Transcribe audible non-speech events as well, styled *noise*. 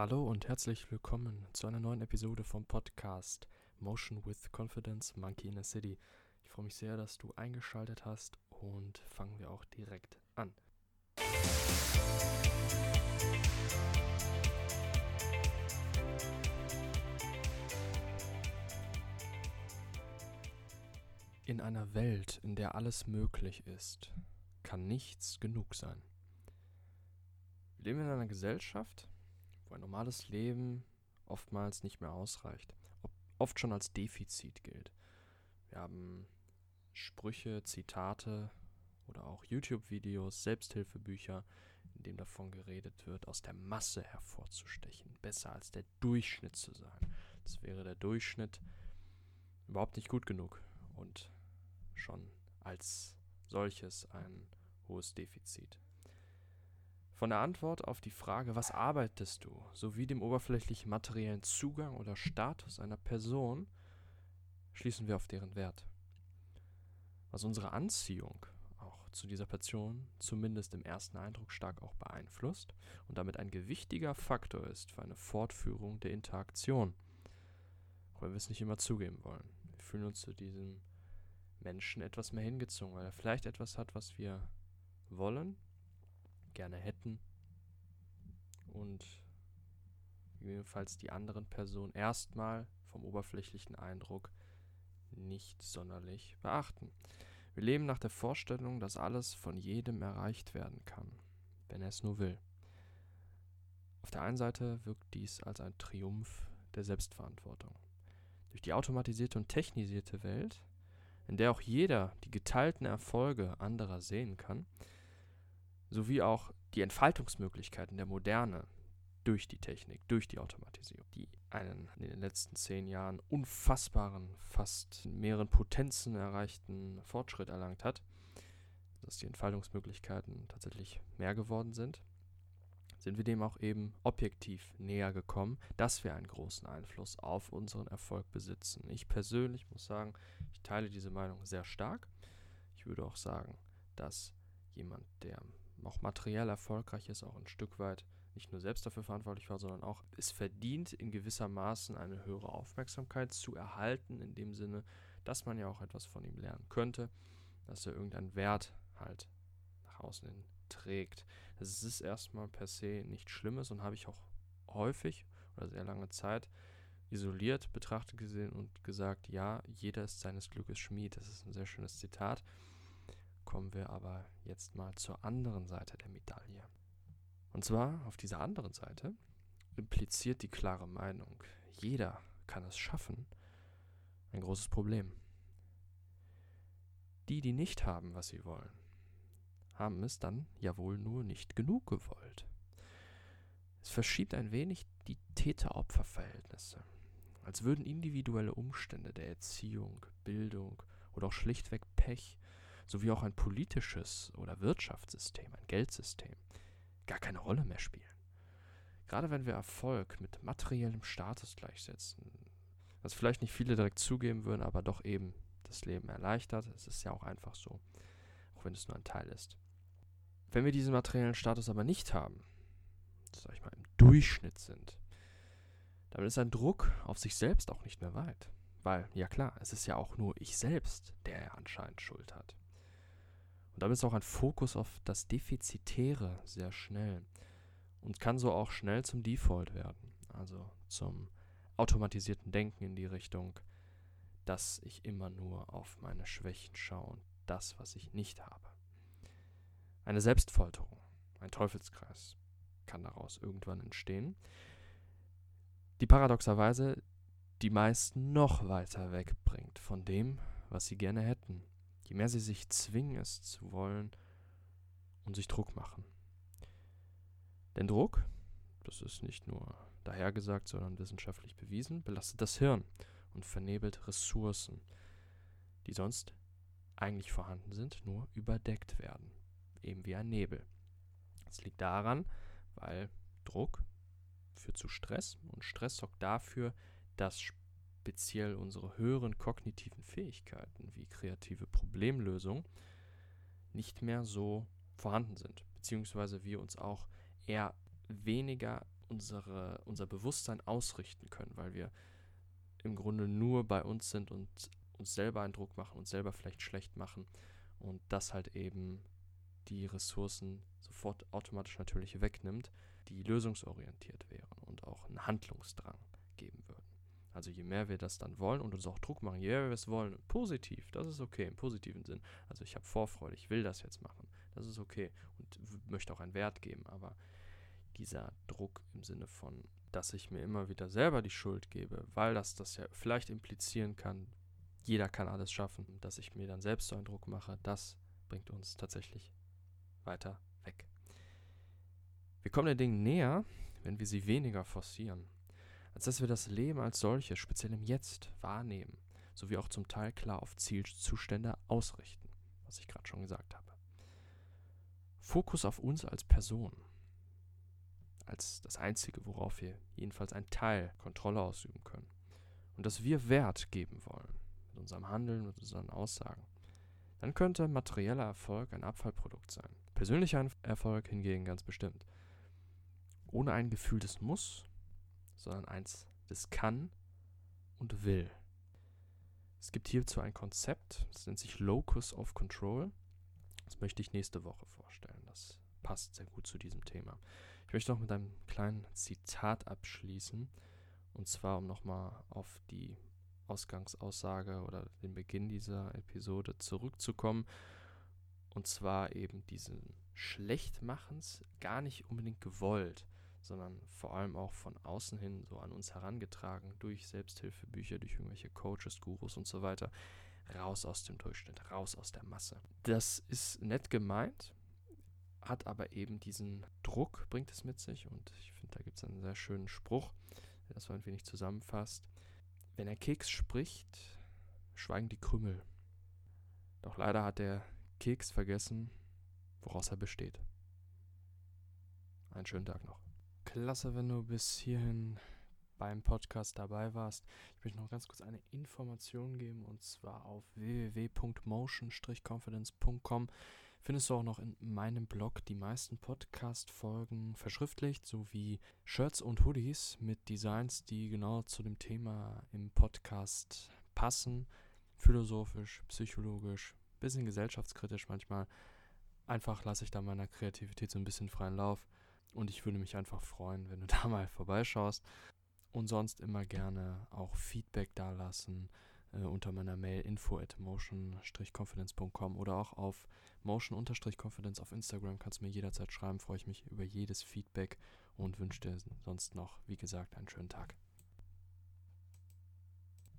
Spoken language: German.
Hallo und herzlich willkommen zu einer neuen Episode vom Podcast Motion with Confidence Monkey in a City. Ich freue mich sehr, dass du eingeschaltet hast und fangen wir auch direkt an. In einer Welt, in der alles möglich ist, kann nichts genug sein. Wir leben in einer Gesellschaft, wo ein normales Leben oftmals nicht mehr ausreicht, oft schon als Defizit gilt. Wir haben Sprüche, Zitate oder auch YouTube-Videos, Selbsthilfebücher, in dem davon geredet wird, aus der Masse hervorzustechen, besser als der Durchschnitt zu sein. Das wäre der Durchschnitt überhaupt nicht gut genug und schon als solches ein hohes Defizit. Von der Antwort auf die Frage, was arbeitest du, sowie dem oberflächlichen materiellen Zugang oder Status einer Person, schließen wir auf deren Wert. Was unsere Anziehung auch zu dieser Person zumindest im ersten Eindruck stark auch beeinflusst und damit ein gewichtiger Faktor ist für eine Fortführung der Interaktion. Auch wenn wir es nicht immer zugeben wollen. Wir fühlen uns zu diesem Menschen etwas mehr hingezogen, weil er vielleicht etwas hat, was wir wollen gerne hätten und jedenfalls die anderen Personen erstmal vom oberflächlichen Eindruck nicht sonderlich beachten. Wir leben nach der Vorstellung, dass alles von jedem erreicht werden kann, wenn er es nur will. Auf der einen Seite wirkt dies als ein Triumph der Selbstverantwortung. Durch die automatisierte und technisierte Welt, in der auch jeder die geteilten Erfolge anderer sehen kann, sowie auch die Entfaltungsmöglichkeiten der Moderne durch die Technik, durch die Automatisierung, die einen in den letzten zehn Jahren unfassbaren, fast mehreren Potenzen erreichten Fortschritt erlangt hat, dass die Entfaltungsmöglichkeiten tatsächlich mehr geworden sind, sind wir dem auch eben objektiv näher gekommen, dass wir einen großen Einfluss auf unseren Erfolg besitzen. Ich persönlich muss sagen, ich teile diese Meinung sehr stark. Ich würde auch sagen, dass jemand, der auch materiell erfolgreich ist, auch ein Stück weit nicht nur selbst dafür verantwortlich war, sondern auch es verdient, in gewisser Maßen eine höhere Aufmerksamkeit zu erhalten, in dem Sinne, dass man ja auch etwas von ihm lernen könnte, dass er irgendeinen Wert halt nach außen hin trägt. Das ist erstmal per se nichts Schlimmes und habe ich auch häufig oder sehr lange Zeit isoliert betrachtet gesehen und gesagt, ja, jeder ist seines Glückes Schmied. Das ist ein sehr schönes Zitat. Kommen wir aber jetzt mal zur anderen Seite der Medaille. Und zwar auf dieser anderen Seite impliziert die klare Meinung, jeder kann es schaffen, ein großes Problem. Die, die nicht haben, was sie wollen, haben es dann ja wohl nur nicht genug gewollt. Es verschiebt ein wenig die Täter-Opfer-Verhältnisse, als würden individuelle Umstände der Erziehung, Bildung oder auch schlichtweg Pech sowie auch ein politisches oder Wirtschaftssystem, ein Geldsystem, gar keine Rolle mehr spielen. Gerade wenn wir Erfolg mit materiellem Status gleichsetzen, was vielleicht nicht viele direkt zugeben würden, aber doch eben das Leben erleichtert, es ist ja auch einfach so, auch wenn es nur ein Teil ist. Wenn wir diesen materiellen Status aber nicht haben, sag ich mal, im Durchschnitt sind, dann ist ein Druck auf sich selbst auch nicht mehr weit. Weil, ja klar, es ist ja auch nur ich selbst, der anscheinend Schuld hat. Und damit ist auch ein Fokus auf das Defizitäre sehr schnell und kann so auch schnell zum Default werden, also zum automatisierten Denken in die Richtung, dass ich immer nur auf meine Schwächen schaue und das, was ich nicht habe. Eine Selbstfolterung, ein Teufelskreis kann daraus irgendwann entstehen, die paradoxerweise die meisten noch weiter wegbringt von dem, was sie gerne hätten je mehr sie sich zwingen, es zu wollen und sich Druck machen. Denn Druck, das ist nicht nur dahergesagt, sondern wissenschaftlich bewiesen, belastet das Hirn und vernebelt Ressourcen, die sonst eigentlich vorhanden sind, nur überdeckt werden, eben wie ein Nebel. Das liegt daran, weil Druck führt zu Stress und Stress sorgt dafür, dass speziell unsere höheren kognitiven Fähigkeiten wie kreative Problemlösung nicht mehr so vorhanden sind, beziehungsweise wir uns auch eher weniger unsere, unser Bewusstsein ausrichten können, weil wir im Grunde nur bei uns sind und uns selber einen Druck machen, uns selber vielleicht schlecht machen und das halt eben die Ressourcen sofort automatisch natürlich wegnimmt, die lösungsorientiert wären und auch einen Handlungsdrang. Also je mehr wir das dann wollen und uns auch Druck machen, je mehr wir es wollen, positiv, das ist okay, im positiven Sinn. Also ich habe Vorfreude, ich will das jetzt machen, das ist okay und möchte auch einen Wert geben, aber dieser Druck im Sinne von, dass ich mir immer wieder selber die Schuld gebe, weil das das ja vielleicht implizieren kann, jeder kann alles schaffen, dass ich mir dann selbst so einen Druck mache, das bringt uns tatsächlich weiter weg. Wir kommen den Dingen näher, wenn wir sie weniger forcieren, als dass wir das Leben als solches, speziell im Jetzt, wahrnehmen, sowie auch zum Teil klar auf Zielzustände ausrichten, was ich gerade schon gesagt habe. Fokus auf uns als Person, als das Einzige, worauf wir jedenfalls einen Teil Kontrolle ausüben können. Und dass wir Wert geben wollen mit unserem Handeln, mit unseren Aussagen. Dann könnte materieller Erfolg ein Abfallprodukt sein. Persönlicher Erfolg hingegen ganz bestimmt. Ohne ein Gefühl des Muss, sondern eins des Kann und Will. Es gibt hierzu ein Konzept, das nennt sich Locus of Control. Das möchte ich nächste Woche vorstellen. Das passt sehr gut zu diesem Thema. Ich möchte noch mit einem kleinen Zitat abschließen. Und zwar, um nochmal auf die Ausgangsaussage oder den Beginn dieser Episode zurückzukommen. Und zwar eben diesen Schlechtmachens gar nicht unbedingt gewollt, sondern vor allem auch von außen hin so an uns herangetragen durch Selbsthilfebücher, durch irgendwelche Coaches, Gurus und so weiter. Raus aus dem Durchschnitt, raus aus der Masse. Das ist nett gemeint, hat aber eben diesen Druck, bringt es mit sich. Und ich finde, da gibt es einen sehr schönen Spruch, der das so ein wenig zusammenfasst. Wenn der Keks spricht, schweigen die Krümel. Doch leider hat der Keks vergessen, woraus er besteht. Einen schönen Tag noch. Klasse, wenn du bis hierhin beim Podcast dabei warst. Ich möchte noch ganz kurz eine Information geben und zwar auf www.motion-confidence.com findest du auch noch in meinem Blog die meisten Podcast-Folgen verschriftlicht, sowie Shirts und Hoodies mit Designs, die genau zu dem Thema im Podcast passen. Philosophisch, psychologisch, bisschen gesellschaftskritisch manchmal. Einfach lasse ich da meiner Kreativität so ein bisschen freien Lauf. Und ich würde mich einfach freuen, wenn du *laughs* da mal vorbeischaust. Und sonst immer gerne auch Feedback dalassen äh, unter meiner Mail info at motion-confidence.com oder auch auf motion-confidence auf Instagram kannst du mir jederzeit schreiben. Freue ich mich über jedes Feedback und wünsche dir sonst noch, wie gesagt, einen schönen Tag.